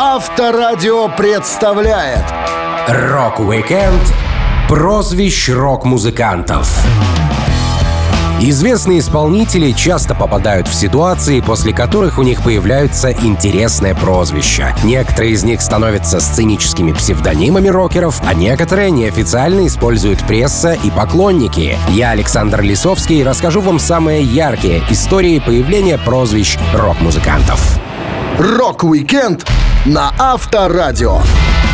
Авторадио представляет Рок-викенд прозвищ рок-музыкантов. Известные исполнители часто попадают в ситуации, после которых у них появляются интересные прозвища. Некоторые из них становятся сценическими псевдонимами рокеров, а некоторые неофициально используют пресса и поклонники. Я, Александр Лисовский, расскажу вам самые яркие истории появления прозвищ рок-музыкантов. Рок-викенд на Авторадио.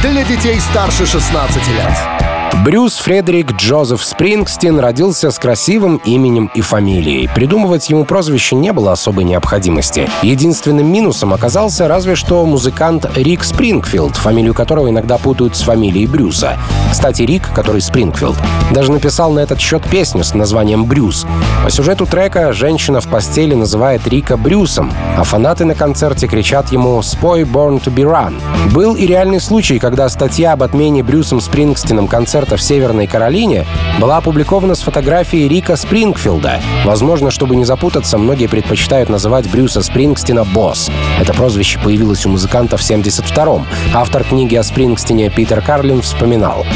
Для детей старше 16 лет. Брюс Фредерик Джозеф Спрингстин родился с красивым именем и фамилией. Придумывать ему прозвище не было особой необходимости. Единственным минусом оказался разве что музыкант Рик Спрингфилд, фамилию которого иногда путают с фамилией Брюса. Кстати, Рик, который Спрингфилд, даже написал на этот счет песню с названием «Брюс». По сюжету трека женщина в постели называет Рика Брюсом, а фанаты на концерте кричат ему «Спой Born to be Run». Был и реальный случай, когда статья об отмене Брюсом Спрингстином концерта концерта в Северной Каролине была опубликована с фотографией Рика Спрингфилда. Возможно, чтобы не запутаться, многие предпочитают называть Брюса Спрингстина «Босс». Это прозвище появилось у музыканта в 72-м. Автор книги о Спрингстине Питер Карлин вспоминал.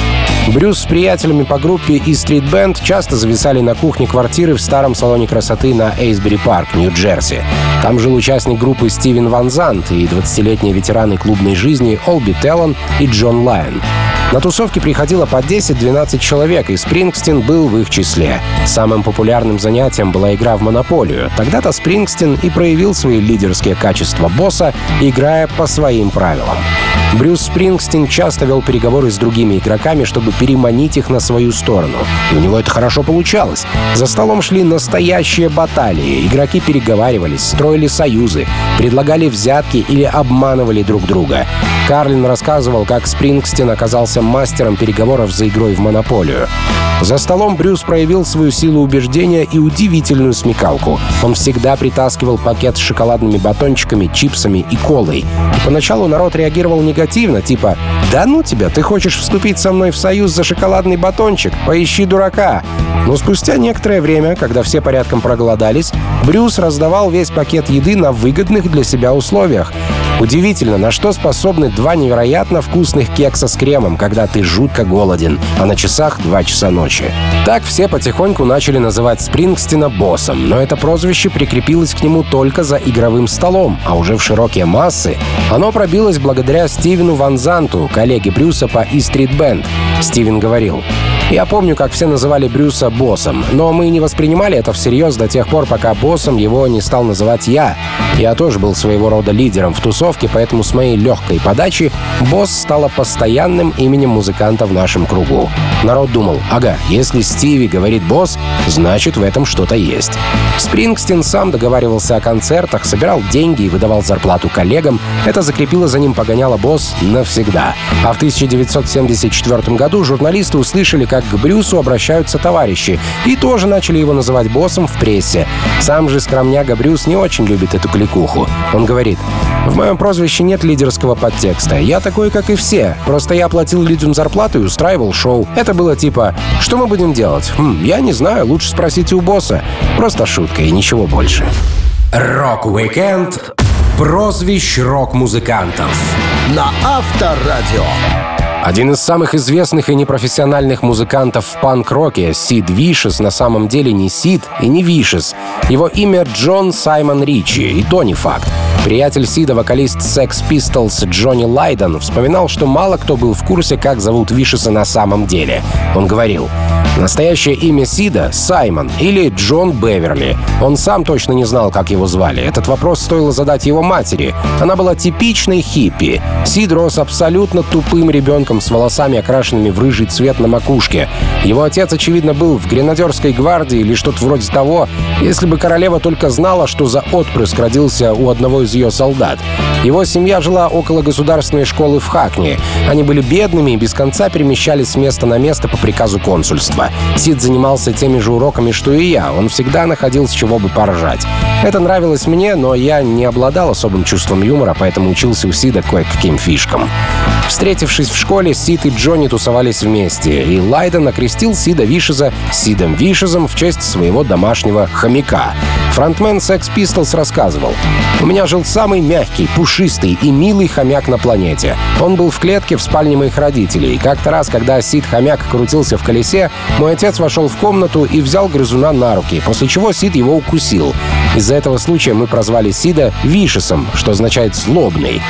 Брюс с приятелями по группе и стрит-бенд часто зависали на кухне квартиры в старом салоне красоты на Эйсбери Парк, Нью-Джерси. Там жил участник группы Стивен Ван Зант и 20-летние ветераны клубной жизни Олби Теллон и Джон Лайон. На тусовке приходило по 10-12 человек, и Спрингстин был в их числе. Самым популярным занятием была игра в монополию. Тогда-то Спрингстин и проявил свои лидерские качества босса, играя по своим правилам. Брюс Спрингстин часто вел переговоры с другими игроками, чтобы переманить их на свою сторону. И у него это хорошо получалось. За столом шли настоящие баталии. Игроки переговаривались, строили союзы, предлагали взятки или обманывали друг друга. Карлин рассказывал, как Спрингстин оказался мастером переговоров за игрой в монополию. За столом Брюс проявил свою силу убеждения и удивительную смекалку. Он всегда притаскивал пакет с шоколадными батончиками, чипсами и колой. И поначалу народ реагировал негативно, типа «Да ну тебя, ты хочешь вступить со мной в союз за шоколадный батончик? Поищи дурака!» Но спустя некоторое время, когда все порядком проголодались, Брюс раздавал весь пакет еды на выгодных для себя условиях. Удивительно, на что способны два невероятно вкусных кекса с кремом, когда ты жутко голоден, а на часах 2 часа ночи. Так все потихоньку начали называть Спрингстина боссом, но это прозвище прикрепилось к нему только за игровым столом, а уже в широкие массы оно пробилось благодаря Стивену Ван Занту, коллеге Брюса по E Street Band. Стивен говорил, я помню, как все называли Брюса боссом, но мы не воспринимали это всерьез до тех пор, пока боссом его не стал называть я. Я тоже был своего рода лидером в тусовке, поэтому с моей легкой подачи босс стала постоянным именем музыканта в нашем кругу. Народ думал, ага, если Стиви говорит босс, значит в этом что-то есть. Спрингстин сам договаривался о концертах, собирал деньги и выдавал зарплату коллегам. Это закрепило за ним погоняло босс навсегда. А в 1974 году журналисты услышали, как как к Брюсу обращаются товарищи, и тоже начали его называть боссом в прессе. Сам же скромняга Брюс не очень любит эту кликуху. Он говорит, «В моем прозвище нет лидерского подтекста. Я такой, как и все. Просто я платил людям зарплату и устраивал шоу. Это было типа, что мы будем делать? Хм, я не знаю, лучше спросите у босса. Просто шутка и ничего больше». Рок-викенд прозвищ рок-музыкантов на Авторадио. Один из самых известных и непрофессиональных музыкантов в панк-роке, Сид Вишес, на самом деле не Сид и не Вишес. Его имя Джон Саймон Ричи, и то не факт. Приятель Сида, вокалист Sex Pistols Джонни Лайдон, вспоминал, что мало кто был в курсе, как зовут Вишеса на самом деле. Он говорил, Настоящее имя Сида — Саймон или Джон Беверли. Он сам точно не знал, как его звали. Этот вопрос стоило задать его матери. Она была типичной хиппи. Сид рос абсолютно тупым ребенком с волосами, окрашенными в рыжий цвет на макушке. Его отец, очевидно, был в гренадерской гвардии или что-то вроде того, если бы королева только знала, что за отпрыск родился у одного из ее солдат. Его семья жила около государственной школы в Хакне. Они были бедными и без конца перемещались с места на место по приказу консульства. Сид занимался теми же уроками, что и я. Он всегда находил с чего бы поржать. Это нравилось мне, но я не обладал особым чувством юмора, поэтому учился у Сида кое-каким фишкам. Встретившись в школе, Сид и Джонни тусовались вместе, и Лайден окрестил Сида Вишеза Сидом Вишезом в честь своего домашнего хомяка. Фронтмен Sex Pistols рассказывал. «У меня жил самый мягкий, пушистый и милый хомяк на планете. Он был в клетке в спальне моих родителей. И как-то раз, когда Сид хомяк крутился в колесе, мой отец вошел в комнату и взял грызуна на руки, после чего Сид его укусил. Из-за этого случая мы прозвали Сида Вишесом, что означает «злобный».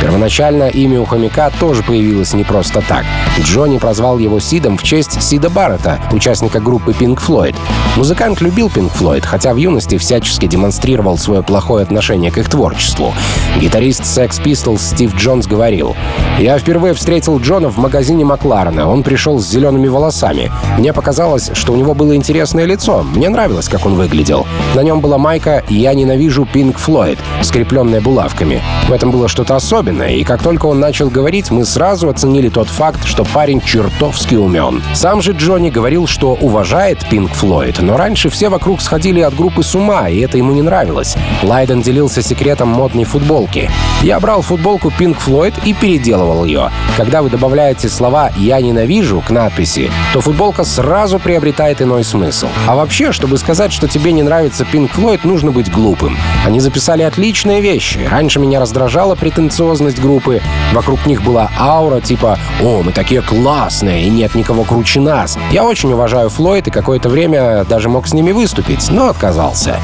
Первоначально имя у хомяка тоже появилось не просто так. Джонни прозвал его Сидом в честь Сида Баррета, участника группы Pink Floyd. Музыкант любил Pink Floyd, хотя в юности всячески демонстрировал свое плохое отношение к их творчеству. Гитарист Sex Pistols Стив Джонс говорил, «Я впервые встретил Джона в магазине Макларена. Он пришел с зелеными волосами. Мне показалось, что у него было интересное лицо. Мне нравилось, как он выглядел. На нем была майка «Я ненавижу Pink Floyd», скрепленная булавками. В этом было что-то особенное, и как только он начал говорить, мы сразу оценили тот факт, что парень чертовски умен. Сам же Джонни говорил, что уважает Pink Floyd, но раньше все вокруг сходили от группы с ума, и это ему не нравилось. Лайден делился секретом модной футболки. Я брал футболку Pink Floyd и переделывал ее. Когда вы добавляете слова «я ненавижу» к надписи, то футболка сразу приобретает иной смысл. А вообще, чтобы сказать, что тебе не нравится Pink Floyd, нужно быть глупым. Они записали отличные вещи. Раньше меня раздражала претенциозность группы. Вокруг них была аура типа «О, мы такие классные, и нет никого круче нас». Я очень уважаю Флойд и какое-то время даже мог с ними выступить, но отказался.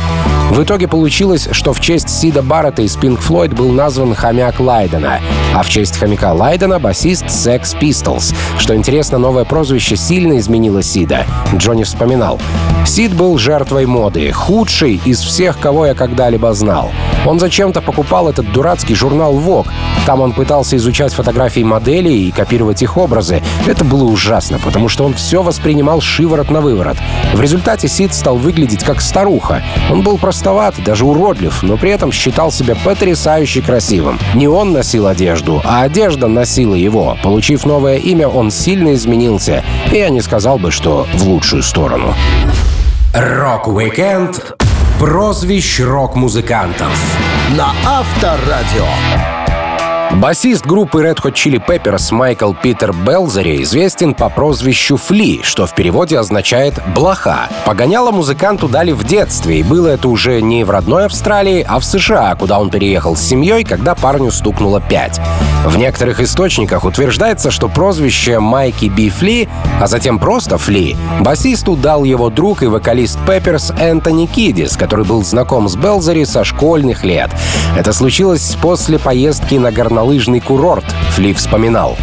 В итоге получилось, что в честь Сида Баррета из Pink Floyd был назван хомяк Лайдена, а в честь хомяка Лайдена — басист Sex Pistols. Что интересно, новое прозвище сильно изменило Сида. Джонни вспоминал. Сид был жертвой моды, худший из всех, кого я когда-либо знал. Он зачем-то покупал этот дурацкий журнал Vogue. Там он пытался изучать фотографии моделей и копировать их образы. Это было ужасно, потому что он все воспринимал шиворот на выворот. В результате Сид стал выглядеть как старуха. Он был простоват, даже уродлив, но при этом считал себя потрясающе красивым. Не он носил одежду, а одежда носила его. Получив новое имя, он сильно изменился. И я не сказал бы, что в лучшую сторону. Рок-уикенд прозвищ рок-музыкантов. На Авторадио. Басист группы Red Hot Chili Peppers Майкл Питер Белзери известен по прозвищу Фли, что в переводе означает «блоха». Погоняло музыканту дали в детстве, и было это уже не в родной Австралии, а в США, куда он переехал с семьей, когда парню стукнуло пять. В некоторых источниках утверждается, что прозвище Майки Би Фли, а затем просто Фли, басисту дал его друг и вокалист Пепперс Энтони Кидис, который был знаком с Белзери со школьных лет. Это случилось после поездки на горнолыжный горнолыжный курорт, Фли вспоминал.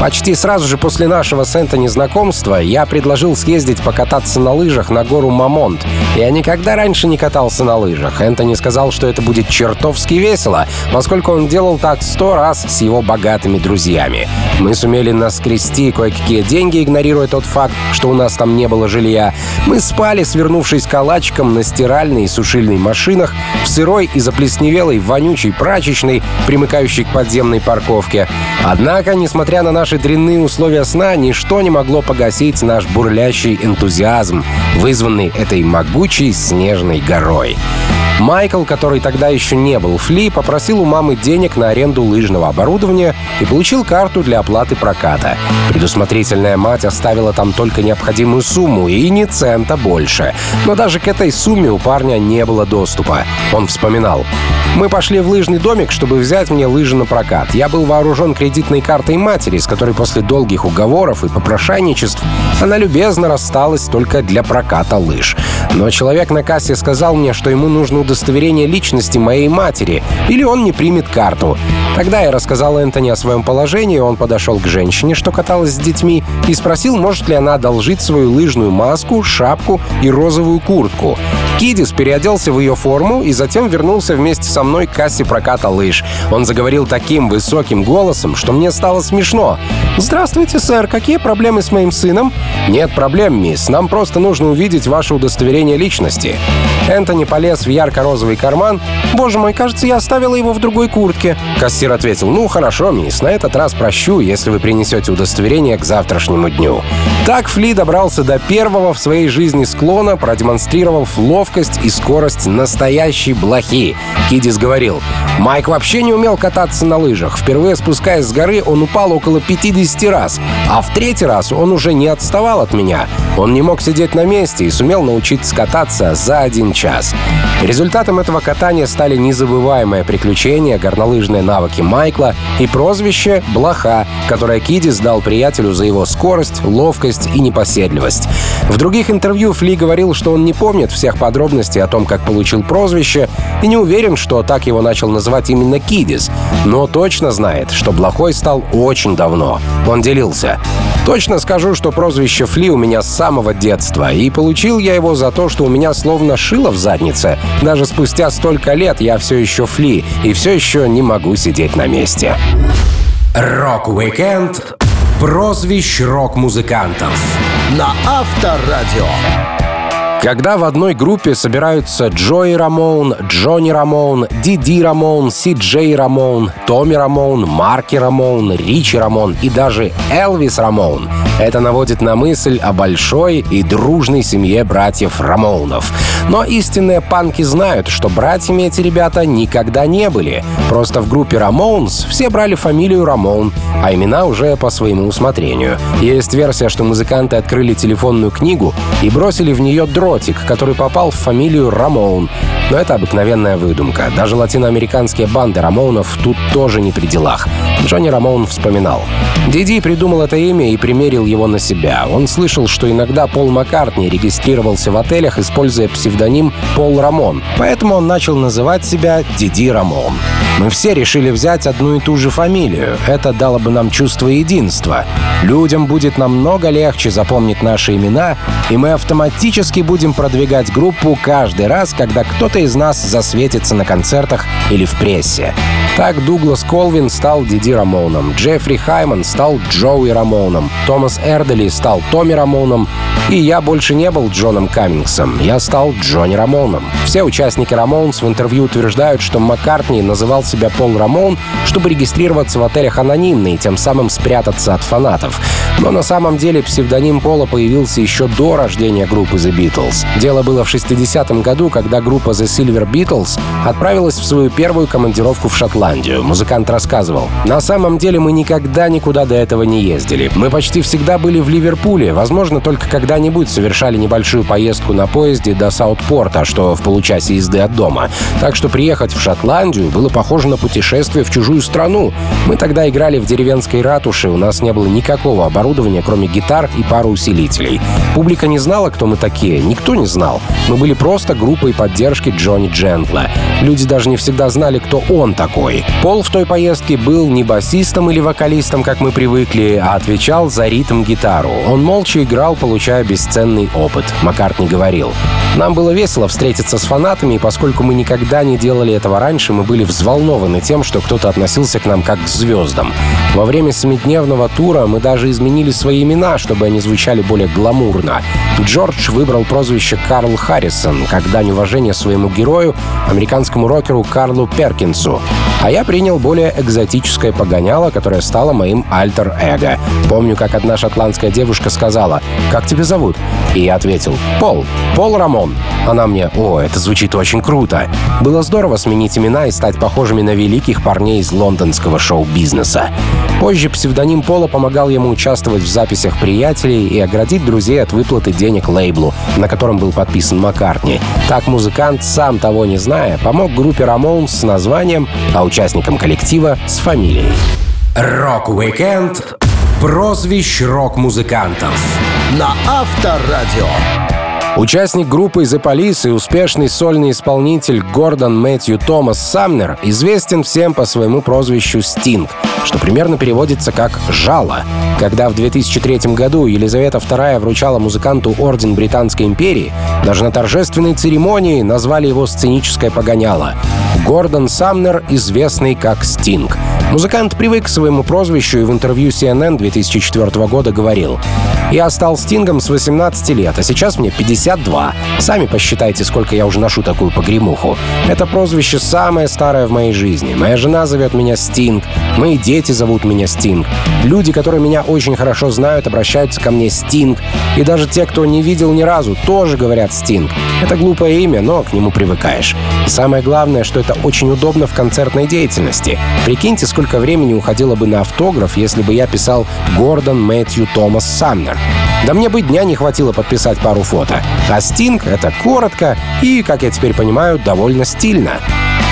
Почти сразу же после нашего с Энтони знакомства я предложил съездить покататься на лыжах на гору Мамонт. Я никогда раньше не катался на лыжах. Энтони сказал, что это будет чертовски весело, поскольку он делал так сто раз с его богатыми друзьями. Мы сумели наскрести кое-какие деньги, игнорируя тот факт, что у нас там не было жилья. Мы спали, свернувшись калачиком на стиральной и сушильной машинах, в сырой и заплесневелой вонючей прачечной, примыкающей к подземной парковке. Однако, несмотря на наш наши дрянные условия сна ничто не могло погасить наш бурлящий энтузиазм, вызванный этой могучей снежной горой. Майкл, который тогда еще не был Фли, попросил у мамы денег на аренду лыжного оборудования и получил карту для оплаты проката. Предусмотрительная мать оставила там только необходимую сумму и ни цента больше. Но даже к этой сумме у парня не было доступа. Он вспоминал. Мы пошли в лыжный домик, чтобы взять мне лыжи на прокат. Я был вооружен кредитной картой матери, с которой после долгих уговоров и попрошайничеств она любезно рассталась только для проката лыж. Но человек на кассе сказал мне, что ему нужно удостоверение личности моей матери, или он не примет карту. Тогда я рассказал Энтони о своем положении, он подошел к женщине, что каталась с детьми, и спросил, может ли она одолжить свою лыжную маску, шапку и розовую куртку. Кидис переоделся в ее форму и затем вернулся вместе со мной к кассе проката лыж. Он заговорил таким высоким голосом, что мне стало смешно. «Здравствуйте, сэр, какие проблемы с моим сыном?» «Нет проблем, мисс, нам просто нужно увидеть ваше удостоверение личности». Энтони полез в ярко-розовый карман. «Боже мой, кажется, я оставила его в другой куртке». Кассир ответил, «Ну, хорошо, мисс, на этот раз прощу, если вы принесете удостоверение к завтрашнему дню». Так Фли добрался до первого в своей жизни склона, продемонстрировав ловкость и скорость настоящей блохи. Кидис говорил, Майк вообще не умел кататься на лыжах. Впервые спускаясь с горы, он упал около 50 раз. А в третий раз он уже не отставал от меня. Он не мог сидеть на месте и сумел научиться кататься за один час. Результатом этого катания стали незабываемое приключение, горнолыжные навыки Майкла и прозвище «Блоха», которое Кидис дал приятелю за его скорость, ловкость и непоседливость. В других интервью Фли говорил, что он не помнит всех подробностей о том, как получил прозвище, и не уверен, что так его начал называть именно Кидис, но точно знает, что Блохой стал очень давно. Он делился. Точно скажу, что прозвище Фли у меня с самого детства, и получил я его за то, что у меня словно шило в заднице. Даже спустя столько лет я все еще Фли, и все еще не могу сидеть на месте. Рок-уикенд прозвищ рок-музыкантов. На Авторадио. Когда в одной группе собираются Джои Рамоун, Джонни Рамоун, Диди Рамоун, Си Джей Рамоун, Томми Рамоун, Марки Рамоун, Ричи Рамоун и даже Элвис Рамоун, это наводит на мысль о большой и дружной семье братьев Рамоунов. Но истинные панки знают, что братьями эти ребята никогда не были. Просто в группе Рамоунс все брали фамилию Рамоун, а имена уже по своему усмотрению. Есть версия, что музыканты открыли телефонную книгу и бросили в нее дротик, который попал в фамилию Рамоун. Но это обыкновенная выдумка. Даже латиноамериканские банды Рамоунов тут тоже не при делах. Джонни Рамоун вспоминал. Диди придумал это имя и примерил его на себя. Он слышал, что иногда Пол Маккартни регистрировался в отелях, используя псевдоним Пол Рамон. Поэтому он начал называть себя Диди Рамон. Мы все решили взять одну и ту же фамилию. Это дало бы нам чувство единства. Людям будет намного легче запомнить наши имена, и мы автоматически будем продвигать группу каждый раз, когда кто-то из нас засветится на концертах или в прессе. Так Дуглас Колвин стал Диди Рамоном, Джеффри Хайман стал Джоуи Рамоном, Томас Эрдели стал Томми Рамоном, и я больше не был Джоном Каммингсом, я стал Джонни Рамоном. Все участники Рамоунс в интервью утверждают, что Маккартни называл себя Пол Рамон, чтобы регистрироваться в отелях анонимно и тем самым спрятаться от фанатов. Но на самом деле псевдоним Пола появился еще до рождения группы The Beatles. Дело было в 60-м году, когда группа The Silver Beatles отправилась в свою первую командировку в Шотландию. Музыкант рассказывал. «На самом деле мы никогда никуда до этого не ездили. Мы почти всегда были в Ливерпуле, возможно, только когда-нибудь совершали небольшую поездку на поезде до Саутпорта, что в получасе езды от дома. Так что приехать в Шотландию было похоже на путешествие в чужую страну. Мы тогда играли в деревенской ратуше, у нас не было никакого оборудования, кроме гитар и пары усилителей. Публика не знала, кто мы такие, никто не знал. Мы были просто группой поддержки Джонни Джентла. Люди даже не всегда знали, кто он такой. Пол в той поездке был не басистом или вокалистом, как мы привыкли, а отвечал за ритм-гитару. Он молча играл, получая бесценный опыт. Маккартни говорил. Нам было весело встретиться с фанатами, и поскольку мы никогда не делали этого раньше, мы были взволнованы тем, что кто-то относился к нам как к звездам. Во время семидневного тура мы даже изменили свои имена, чтобы они звучали более гламурно. Джордж выбрал прозвище Карл Харрисон, как дань уважения своему герою, американскому рокеру Карлу Перкинсу. А я принял более экзотическое погоняло, которое стало моим альтер-эго. Помню, как одна шотландская девушка сказала «Как тебя зовут?» И я ответил «Пол, Пол Рамон». Она мне «О, это звучит очень круто». Было здорово сменить имена и стать похожими на великих парней из лондонского шоу-бизнеса. Позже псевдоним Пола помогал ему участвовать в записях приятелей и оградить друзей от выплаты денег лейблу, на котором был подписан Маккартни. Так музыкант, сам того не зная, помог группе Рамоунс с названием, а участникам коллектива с фамилией. Рок-уикенд прозвищ рок-музыкантов. На Авторадио. Участник группы The Police и успешный сольный исполнитель Гордон Мэтью Томас Самнер известен всем по своему прозвищу «Стинг», что примерно переводится как «жало». Когда в 2003 году Елизавета II вручала музыканту Орден Британской империи, даже на торжественной церемонии назвали его сценическое погоняло. Гордон Самнер, известный как «Стинг». Музыкант привык к своему прозвищу и в интервью CNN 2004 года говорил Я стал Стингом с 18 лет, а сейчас мне 52. Сами посчитайте, сколько я уже ношу такую погремуху. Это прозвище самое старое в моей жизни. Моя жена зовет меня Стинг, мои дети зовут меня Стинг. Люди, которые меня очень хорошо знают, обращаются ко мне Стинг. И даже те, кто не видел ни разу, тоже говорят Стинг. Это глупое имя, но к нему привыкаешь. И самое главное, что это очень удобно в концертной деятельности. Прикиньте, сколько времени уходило бы на автограф, если бы я писал Гордон Мэтью Томас Самнер. Да мне бы дня не хватило подписать пару фото. А Стинг — это коротко и, как я теперь понимаю, довольно стильно.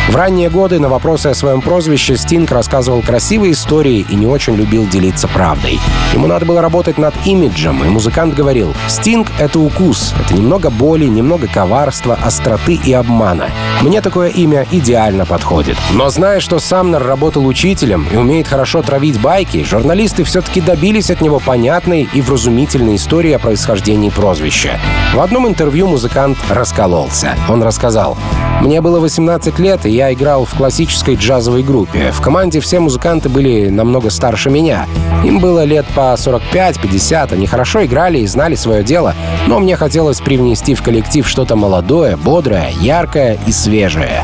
В ранние годы на вопросы о своем прозвище Стинг рассказывал красивые истории и не очень любил делиться правдой. Ему надо было работать над имиджем, и музыкант говорил, «Стинг — это укус, это немного боли, немного коварства, остроты и обмана. Мне такое имя идеально подходит». Но зная, что Самнер работал учителем и умеет хорошо травить байки, журналисты все-таки добились от него понятной и вразумительной истории о происхождении прозвища. В одном интервью музыкант раскололся. Он рассказал, «Мне было 18 лет, и я играл в классической джазовой группе. В команде все музыканты были намного старше меня. Им было лет по 45-50, они хорошо играли и знали свое дело, но мне хотелось привнести в коллектив что-то молодое, бодрое, яркое и свежее.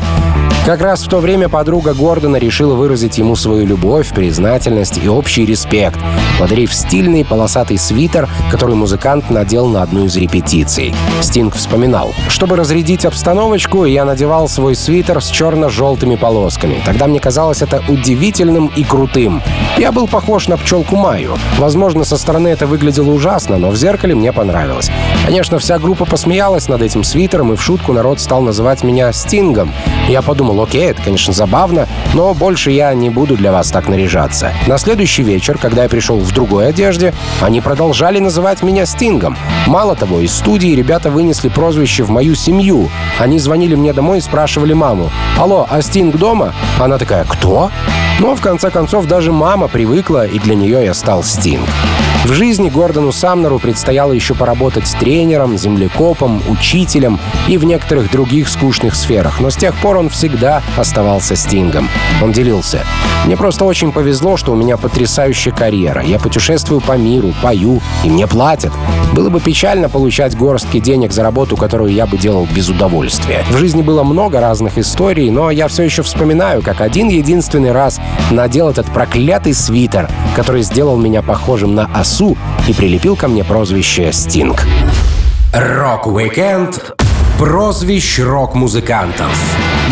Как раз в то время подруга Гордона решила выразить ему свою любовь, признательность и общий респект, подарив стильный полосатый свитер, который музыкант надел на одну из репетиций. Стинг вспоминал. «Чтобы разрядить обстановочку, я надевал свой свитер с черно-желтыми полосками. Тогда мне казалось это удивительным и крутым. Я был похож на пчелку Маю. Возможно, со стороны это выглядело ужасно, но в зеркале мне понравилось. Конечно, вся группа посмеялась над этим свитером, и в шутку народ стал называть меня Стингом. Я подумал, окей, это, конечно, забавно, но больше я не буду для вас так наряжаться. На следующий вечер, когда я пришел в другой одежде, они продолжали называть меня Стингом. Мало того, из студии ребята вынесли прозвище в мою семью. Они звонили мне домой и спрашивали маму, «Алло, а Стинг дома?» Она такая, «Кто?» Но в конце концов даже мама привыкла, и для нее я стал Стинг. В жизни Гордону Самнеру предстояло еще поработать с тренером, землекопом, учителем и в некоторых других скучных сферах, но с тех пор он всегда оставался Стингом. Он делился. «Мне просто очень повезло, что у меня потрясающая карьера. Я путешествую по миру, пою, и мне платят. Было бы печально получать горстки денег за работу, которую я бы делал без удовольствия. В жизни было много разных историй, но я все еще вспоминаю, как один единственный раз надел этот проклятый свитер, который сделал меня похожим на осу и прилепил ко мне прозвище «Стинг». Рок-уикенд прозвищ рок-музыкантов.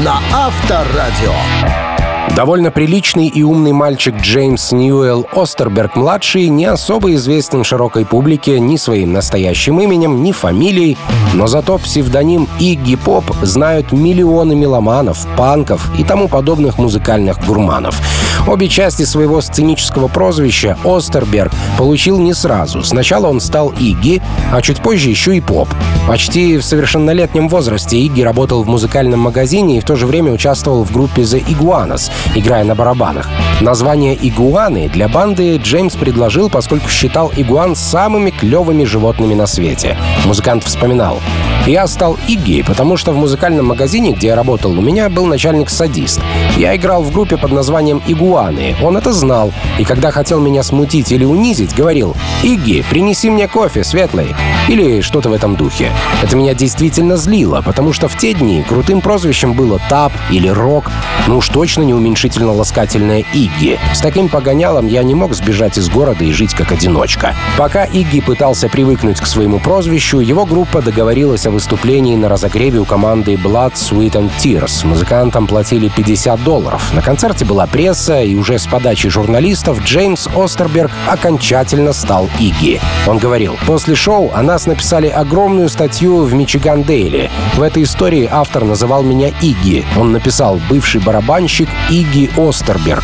На Авторадио. Довольно приличный и умный мальчик Джеймс Ньюэлл Остерберг-младший не особо известен широкой публике ни своим настоящим именем, ни фамилией, но зато псевдоним Игги Поп знают миллионы меломанов, панков и тому подобных музыкальных гурманов. Обе части своего сценического прозвища Остерберг получил не сразу. Сначала он стал Игги, а чуть позже еще и Поп. Почти в совершеннолетнем возрасте Игги работал в музыкальном магазине и в то же время участвовал в группе The Iguanas, играя на барабанах. Название «Игуаны» для банды Джеймс предложил, поскольку считал игуан самыми клевыми животными на свете. Музыкант вспоминал. Я стал Игги, потому что в музыкальном магазине, где я работал, у меня был начальник-садист. Я играл в группе под названием «Игуаны». Он это знал. И когда хотел меня смутить или унизить, говорил «Игги, принеси мне кофе, светлый». Или что-то в этом духе. Это меня действительно злило, потому что в те дни крутым прозвищем было «Тап» или «Рок». Ну уж точно не уменьшительно-ласкательное «Игги». С таким погонялом я не мог сбежать из города и жить как одиночка. Пока Игги пытался привыкнуть к своему прозвищу, его группа договорилась о выступлении на разогреве у команды Blood, Sweat and Tears. Музыкантам платили 50 долларов. На концерте была пресса, и уже с подачи журналистов Джеймс Остерберг окончательно стал Игги. Он говорил, после шоу о нас написали огромную статью в Мичиган Дейли. В этой истории автор называл меня Игги. Он написал «бывший барабанщик Игги Остерберг».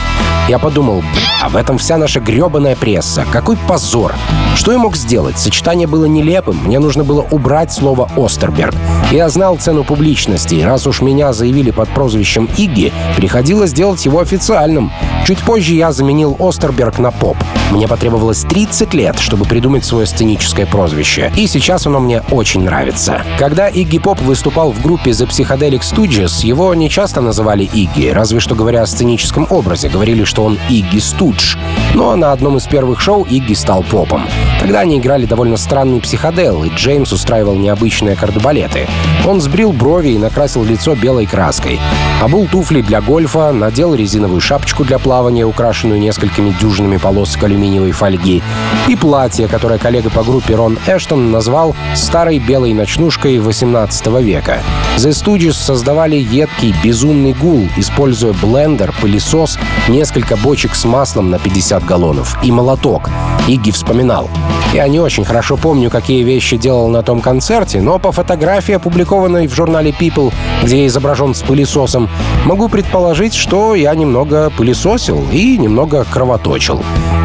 Я подумал, а в этом вся наша гребаная пресса. Какой позор. Что я мог сделать? Сочетание было нелепым. Мне нужно было убрать слово «Остерберг». Я знал цену публичности, раз уж меня заявили под прозвищем Игги, приходилось делать его официальным. Чуть позже я заменил Остерберг на поп. Мне потребовалось 30 лет, чтобы придумать свое сценическое прозвище, и сейчас оно мне очень нравится. Когда Игги Поп выступал в группе The Psychedelic Stooges, его не часто называли Игги, разве что говоря о сценическом образе, говорили, что он Игги Студж. Но на одном из первых шоу Игги стал попом. Тогда они играли довольно странный психодел, и Джеймс устраивал необычные кардебалеты. Он сбрил брови и накрасил лицо белой краской. Обул туфли для гольфа, надел резиновую шапочку для плавания, украшенную несколькими дюжинами полосок алюминиевой фольги, и платье, которое коллега по группе Рон Эштон назвал «старой белой ночнушкой 18 века». The Stooges создавали едкий, безумный гул, используя блендер, пылесос, несколько бочек с маслом на 50 галлонов и молоток. Игги вспоминал. Я не очень хорошо помню, какие вещи делал на том концерте, но по фотографии, опубликованной в журнале People, где я изображен с пылесосом, могу предположить, что я немного пылесосил и немного кровоточил.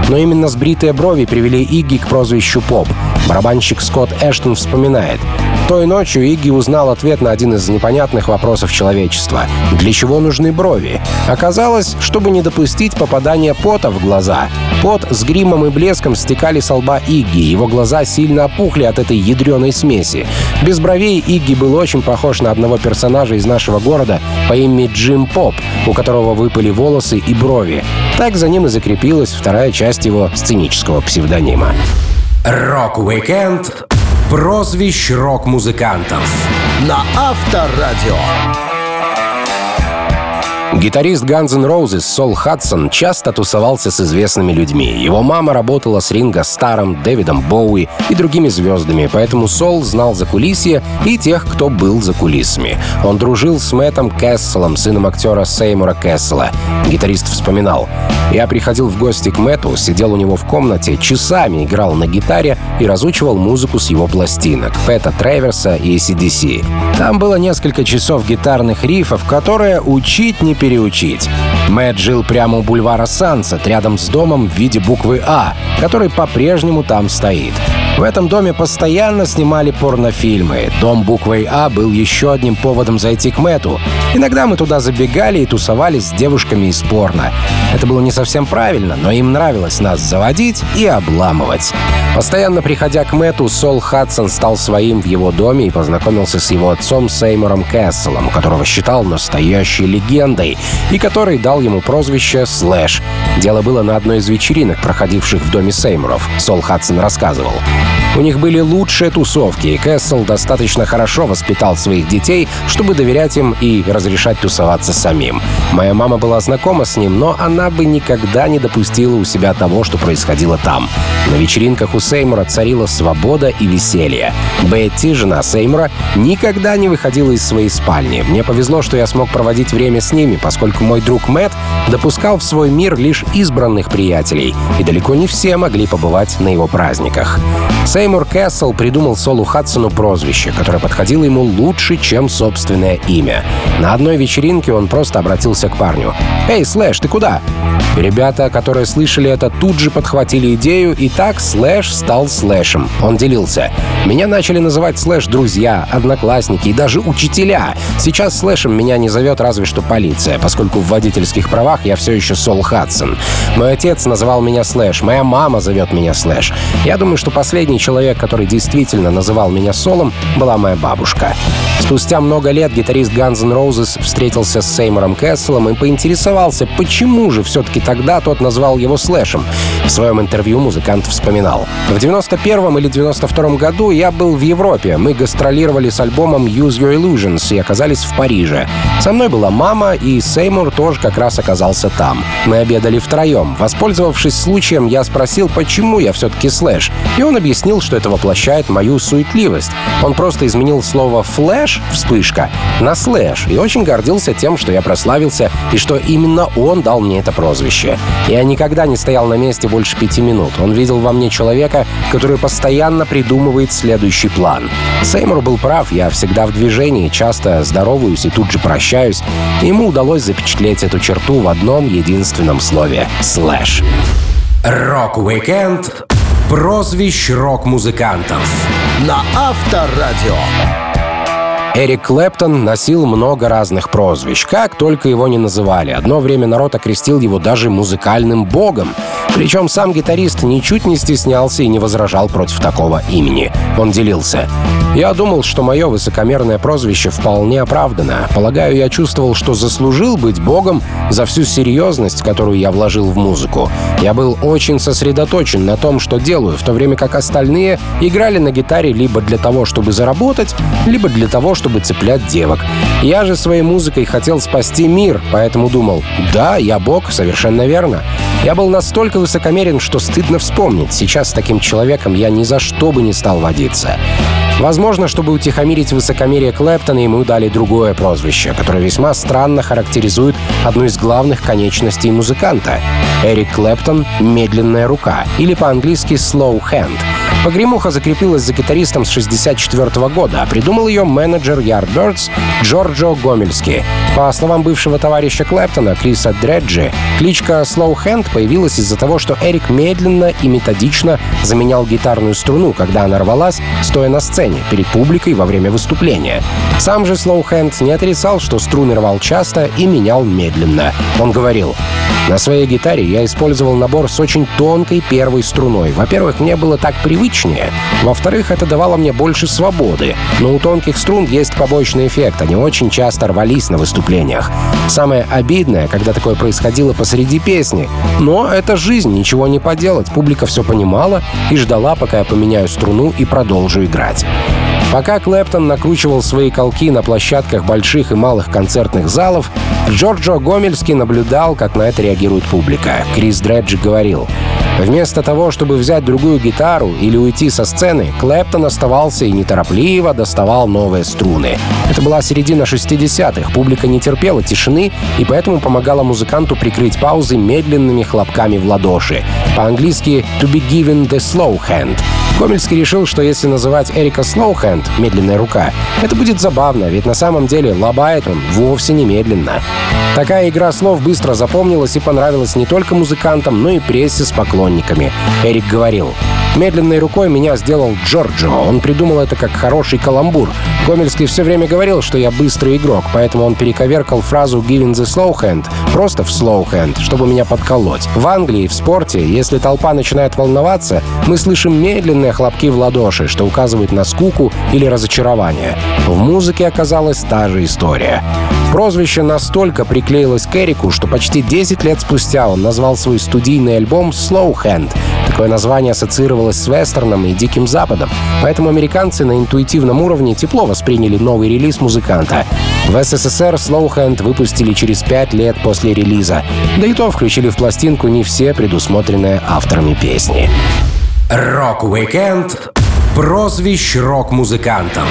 Но именно сбритые брови привели Игги к прозвищу Поп. Барабанщик Скотт Эштон вспоминает. Той ночью Игги узнал ответ на один из непонятных вопросов человечества. Для чего нужны брови? Оказалось, чтобы не допустить попадания пота в глаза. Пот с гримом и блеском стекали с лба Игги, его глаза сильно опухли от этой ядреной смеси. Без бровей Игги был очень похож на одного персонажа из нашего города по имени Джим Поп, у которого выпали волосы и брови. Так за ним и закрепилась вторая часть его сценического псевдонима. Рок-уикенд прозвищ рок-музыкантов на Авторадио. Гитарист Guns N' Roses Сол Хадсон часто тусовался с известными людьми. Его мама работала с Ринго Старром, Дэвидом Боуи и другими звездами, поэтому Сол знал закулисье и тех, кто был за кулисами. Он дружил с Мэттом Кэсселом, сыном актера Сеймура Кэссела. Гитарист вспоминал. «Я приходил в гости к Мэтту, сидел у него в комнате, часами играл на гитаре и разучивал музыку с его пластинок Пэта Треверса и ACDC. Там было несколько часов гитарных рифов, которые учить не переучить. Мэтт жил прямо у бульвара Сансет, рядом с домом в виде буквы «А», который по-прежнему там стоит. В этом доме постоянно снимали порнофильмы. Дом буквой «А» был еще одним поводом зайти к Мэту. Иногда мы туда забегали и тусовались с девушками из порно. Это было не совсем правильно, но им нравилось нас заводить и обламывать. Постоянно приходя к Мэту, Сол Хадсон стал своим в его доме и познакомился с его отцом Сеймуром Кэсселом, которого считал настоящей легендой и который дал ему прозвище «Слэш». Дело было на одной из вечеринок, проходивших в доме Сеймуров. Сол Хадсон рассказывал. У них были лучшие тусовки, и Кэссел достаточно хорошо воспитал своих детей, чтобы доверять им и разрешать тусоваться самим. Моя мама была знакома с ним, но она бы никогда не допустила у себя того, что происходило там. На вечеринках у Сеймура царила свобода и веселье. Бетти, жена Сеймура, никогда не выходила из своей спальни. Мне повезло, что я смог проводить время с ними, поскольку мой друг Мэтт допускал в свой мир лишь избранных приятелей, и далеко не все могли побывать на его праздниках. Сеймур Кэссел придумал Солу Хадсону прозвище, которое подходило ему лучше, чем собственное имя. На одной вечеринке он просто обратился к парню. «Эй, Слэш, ты куда?» Ребята, которые слышали это, тут же подхватили идею, и так Слэш стал Слэшем. Он делился. «Меня начали называть Слэш друзья, одноклассники и даже учителя. Сейчас Слэшем меня не зовет разве что полиция, поскольку в водительских правах я все еще Сол Хадсон. Мой отец называл меня Слэш, моя мама зовет меня Слэш. Я думаю, что последний человек, который действительно называл меня Солом, была моя бабушка. Спустя много лет гитарист Guns N' Roses встретился с Сеймором Кэсселом и поинтересовался, почему же все-таки тогда тот назвал его Слэшем. В своем интервью музыкант вспоминал. В 91 или 92 году я был в Европе. Мы гастролировали с альбомом Use Your Illusions и оказались в Париже. Со мной была мама, и Сеймур тоже как раз оказался там. Мы обедали втроем. Воспользовавшись случаем, я спросил, почему я все-таки Слэш. И он объяснил, что это воплощает мою суетливость. Он просто изменил слово «flash» — вспышка — на «slash» и очень гордился тем, что я прославился и что именно он дал мне это прозвище. Я никогда не стоял на месте больше пяти минут. Он видел во мне человека, который постоянно придумывает следующий план. Сеймур был прав, я всегда в движении, часто здороваюсь и тут же прощаюсь. Ему удалось запечатлеть эту черту в одном единственном слове — «slash». Рок-уикенд прозвищ рок-музыкантов на Авторадио. Эрик Клэптон носил много разных прозвищ, как только его не называли. Одно время народ окрестил его даже музыкальным богом. Причем сам гитарист ничуть не стеснялся и не возражал против такого имени. Он делился. «Я думал, что мое высокомерное прозвище вполне оправдано. Полагаю, я чувствовал, что заслужил быть богом за всю серьезность, которую я вложил в музыку. Я был очень сосредоточен на том, что делаю, в то время как остальные играли на гитаре либо для того, чтобы заработать, либо для того, чтобы цеплять девок. Я же своей музыкой хотел спасти мир, поэтому думал, да, я бог, совершенно верно. Я был настолько высокомерен, что стыдно вспомнить. Сейчас с таким человеком я ни за что бы не стал водиться. Возможно, чтобы утихомирить высокомерие Клэптона, ему дали другое прозвище, которое весьма странно характеризует одну из главных конечностей музыканта. Эрик Клэптон — «медленная рука» или по-английски «slow hand». Погремуха закрепилась за гитаристом с 1964 года, а придумал ее менеджер Yardbirds Джорджо Гомельски. По словам бывшего товарища Клэптона, Криса Дреджи, кличка Slow Hand появилась из-за того, что Эрик медленно и методично заменял гитарную струну, когда она рвалась, стоя на сцене, перед публикой во время выступления. Сам же Slow Hand не отрицал, что струны рвал часто и менял медленно. Он говорил, «На своей гитаре я использовал набор с очень тонкой первой струной. Во-первых, мне было так привычнее. Во-вторых, это давало мне больше свободы. Но у тонких струн есть побочный эффект. Они очень часто рвались на выступлениях. Самое обидное, когда такое происходило посреди песни. Но это жизнь, ничего не поделать. Публика все понимала и ждала, пока я поменяю струну и продолжу играть. Пока Клэптон накручивал свои колки на площадках больших и малых концертных залов, Джорджо Гомельский наблюдал, как на это реагирует публика. Крис Дреджи говорил, Вместо того, чтобы взять другую гитару или уйти со сцены, Клэптон оставался и неторопливо доставал новые струны. Это была середина 60-х, публика не терпела тишины и поэтому помогала музыканту прикрыть паузы медленными хлопками в ладоши. По-английски «to be given the slow hand». Гомельский решил, что если называть Эрика Slowhand «медленная рука», это будет забавно, ведь на самом деле лобает он вовсе не медленно. Такая игра слов быстро запомнилась и понравилась не только музыкантам, но и прессе с поклонниками. Эрик говорил, Медленной рукой меня сделал Джорджо. Он придумал это как хороший каламбур. Гомельский все время говорил, что я быстрый игрок, поэтому он перековеркал фразу «giving the slow hand» просто в slow hand, чтобы меня подколоть. В Англии, в спорте, если толпа начинает волноваться, мы слышим медленные хлопки в ладоши, что указывает на скуку или разочарование. В музыке оказалась та же история. Прозвище настолько приклеилось к Эрику, что почти 10 лет спустя он назвал свой студийный альбом «Slow Hand», Такое название ассоциировалось с вестерном и Диким Западом, поэтому американцы на интуитивном уровне тепло восприняли новый релиз музыканта. В СССР Slowhand выпустили через пять лет после релиза, да и то включили в пластинку не все предусмотренные авторами песни. Рок-уикенд прозвищ рок-музыкантов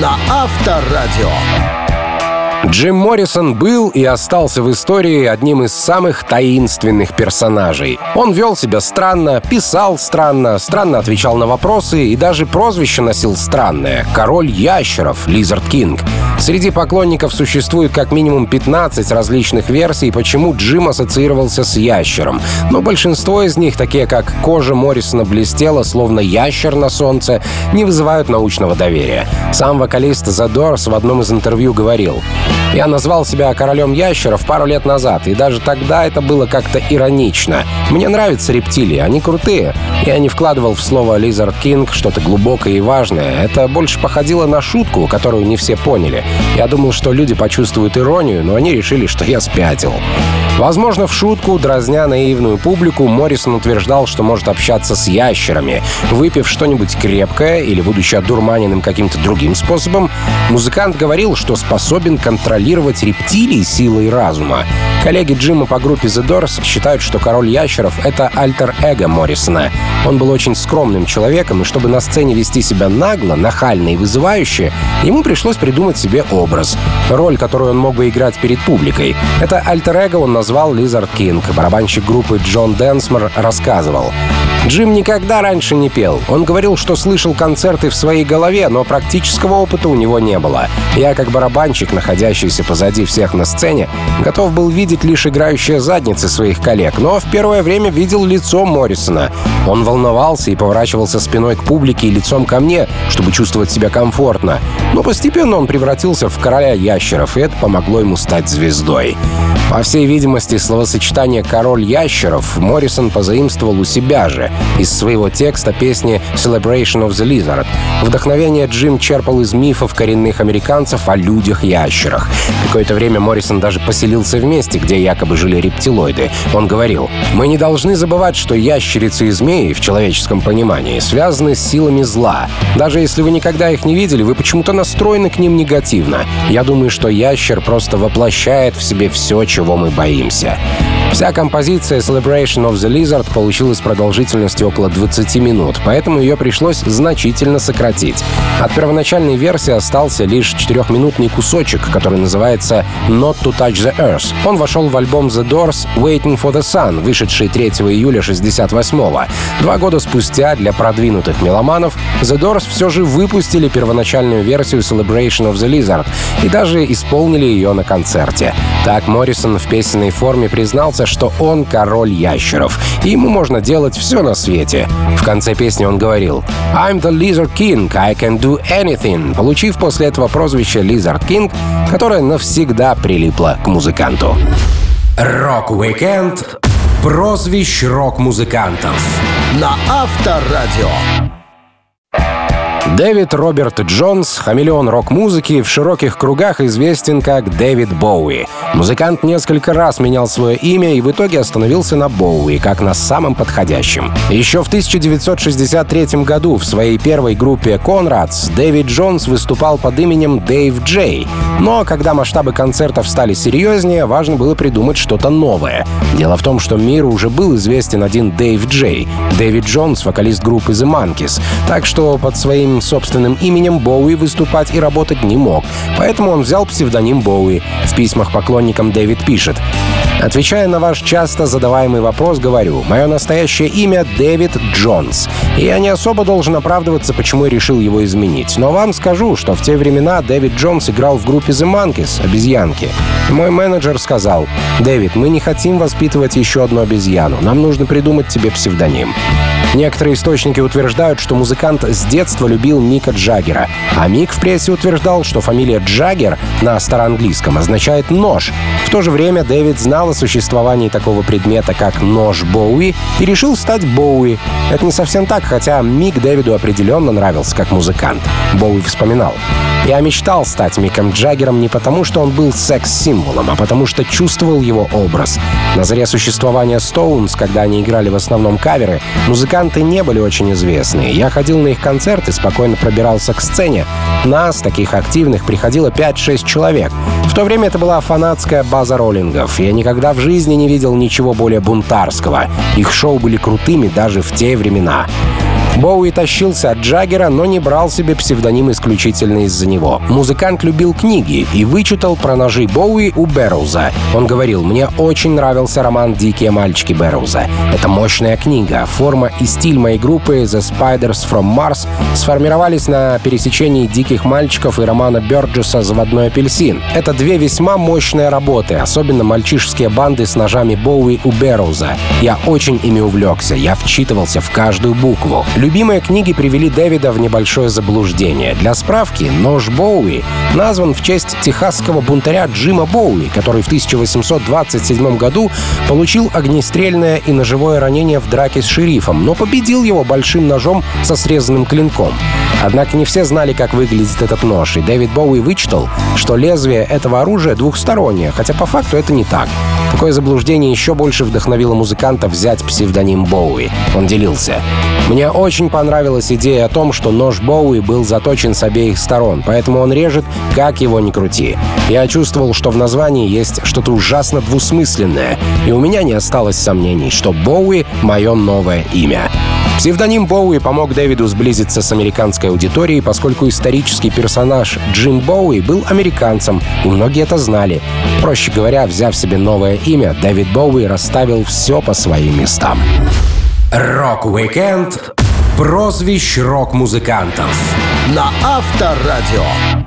на Авторадио. Джим Моррисон был и остался в истории одним из самых таинственных персонажей. Он вел себя странно, писал странно, странно отвечал на вопросы и даже прозвище носил странное — «Король ящеров» Lizard King. Среди поклонников существует как минимум 15 различных версий, почему Джим ассоциировался с ящером. Но большинство из них, такие как «Кожа Моррисона блестела, словно ящер на солнце», не вызывают научного доверия. Сам вокалист Doors в одном из интервью говорил я назвал себя королем ящеров пару лет назад, и даже тогда это было как-то иронично. Мне нравятся рептилии, они крутые. Я не вкладывал в слово «Lizard King» что-то глубокое и важное. Это больше походило на шутку, которую не все поняли. Я думал, что люди почувствуют иронию, но они решили, что я спятил. Возможно, в шутку, дразня наивную публику, Моррисон утверждал, что может общаться с ящерами. Выпив что-нибудь крепкое или будучи одурманенным каким-то другим способом, музыкант говорил, что способен контролировать рептилии силой разума. Коллеги Джима по группе The Doors считают, что король ящеров — это альтер-эго Моррисона. Он был очень скромным человеком, и чтобы на сцене вести себя нагло, нахально и вызывающе, ему пришлось придумать себе образ. Роль, которую он мог бы играть перед публикой. Это альтер-эго он назвал Lizard King. Барабанщик группы Джон Дэнсмор рассказывал. Джим никогда раньше не пел. Он говорил, что слышал концерты в своей голове, но практического опыта у него не было. Я, как барабанщик, находящийся позади всех на сцене, готов был видеть лишь играющие задницы своих коллег, но в первое время видел лицо Моррисона. Он волновался и поворачивался спиной к публике и лицом ко мне, чтобы чувствовать себя комфортно. Но постепенно он превратился в короля ящеров, и это помогло ему стать звездой. По всей видимости, словосочетание «король ящеров» Моррисон позаимствовал у себя же из своего текста песни «Celebration of the Lizard». Вдохновение Джим черпал из мифов коренных американцев о людях-ящерах. Какое-то время Моррисон даже поселился в месте, где якобы жили рептилоиды. Он говорил, «Мы не должны забывать, что ящерицы и змеи в человеческом понимании связаны с силами зла. Даже если вы никогда их не видели, вы почему-то настроены к ним негативно. Я думаю, что ящер просто воплощает в себе все, чего мы боимся. Вся композиция Celebration of the Lizard получилась продолжительностью около 20 минут, поэтому ее пришлось значительно сократить. От первоначальной версии остался лишь четырехминутный кусочек, который называется Not to Touch the Earth. Он вошел в альбом The Doors Waiting for the Sun, вышедший 3 июля 68 -го. Два года спустя для продвинутых меломанов The Doors все же выпустили первоначальную версию Celebration of the Lizard и даже исполнили ее на концерте. Так Моррисон в песенной форме признался, что он король ящеров, и ему можно делать все на свете. В конце песни он говорил «I'm the Lizard King, I can do anything», получив после этого прозвище Lizard King, которое навсегда прилипло к музыканту. Рок-уикенд прозвищ рок-музыкантов на Авторадио. Дэвид Роберт Джонс, хамелеон рок-музыки, в широких кругах известен как Дэвид Боуи. Музыкант несколько раз менял свое имя и в итоге остановился на Боуи, как на самом подходящем. Еще в 1963 году в своей первой группе «Конрадс» Дэвид Джонс выступал под именем Дэйв Джей. Но когда масштабы концертов стали серьезнее, важно было придумать что-то новое. Дело в том, что миру уже был известен один Дэйв Джей. Дэвид Джонс — вокалист группы The Monkeys. Так что под своим собственным именем Боуи выступать и работать не мог, поэтому он взял псевдоним Боуи. В письмах поклонникам Дэвид пишет Отвечая на ваш часто задаваемый вопрос, говорю, мое настоящее имя Дэвид Джонс. И я не особо должен оправдываться, почему я решил его изменить. Но вам скажу, что в те времена Дэвид Джонс играл в группе The Monkeys, обезьянки. Мой менеджер сказал, Дэвид, мы не хотим воспитывать еще одну обезьяну. Нам нужно придумать тебе псевдоним. Некоторые источники утверждают, что музыкант с детства любил Мика Джаггера, а Мик в прессе утверждал, что фамилия Джаггер на староанглийском означает «нож». В то же время Дэвид знал о существовании такого предмета, как нож Боуи, и решил стать Боуи. Это не совсем так, хотя Мик Дэвиду определенно нравился как музыкант. Боуи вспоминал. «Я мечтал стать Миком Джаггером не потому, что он был секс-символом, а потому что чувствовал его образ. На заре существования Стоунс, когда они играли в основном каверы, музыканты не были очень известны. Я ходил на их концерты, спокойно пробирался к сцене. Нас, таких активных, приходило 5-6 человек. В то время это была фанатская база роллингов. Я никогда в жизни не видел ничего более бунтарского. Их шоу были крутыми даже в те времена. Боуи тащился от Джаггера, но не брал себе псевдоним исключительно из-за него. Музыкант любил книги и вычитал про ножи Боуи у Бэрроуза. Он говорил, мне очень нравился роман «Дикие мальчики» Бэрроуза. Это мощная книга. Форма и стиль моей группы The Spiders from Mars сформировались на пересечении «Диких мальчиков» и романа Бёрджеса «Заводной апельсин». Это две весьма мощные работы, особенно мальчишеские банды с ножами Боуи у Бэрроуза. Я очень ими увлекся, я вчитывался в каждую букву. Любимые книги привели Дэвида в небольшое заблуждение. Для справки, нож Боуи назван в честь техасского бунтаря Джима Боуи, который в 1827 году получил огнестрельное и ножевое ранение в драке с шерифом, но победил его большим ножом со срезанным клинком. Однако не все знали, как выглядит этот нож, и Дэвид Боуи вычитал, что лезвие этого оружия двухстороннее, хотя по факту это не так. Такое заблуждение еще больше вдохновило музыканта взять псевдоним Боуи. Он делился. «Мне очень понравилась идея о том, что нож Боуи был заточен с обеих сторон, поэтому он режет, как его ни крути. Я чувствовал, что в названии есть что-то ужасно двусмысленное, и у меня не осталось сомнений, что Боуи — мое новое имя». Псевдоним Боуи помог Дэвиду сблизиться с американской аудиторией, поскольку исторический персонаж Джим Боуи был американцем, и многие это знали. Проще говоря, взяв себе новое имя, Дэвид Боуи расставил все по своим местам. Рок-уикенд прозвищ рок-музыкантов на Авторадио.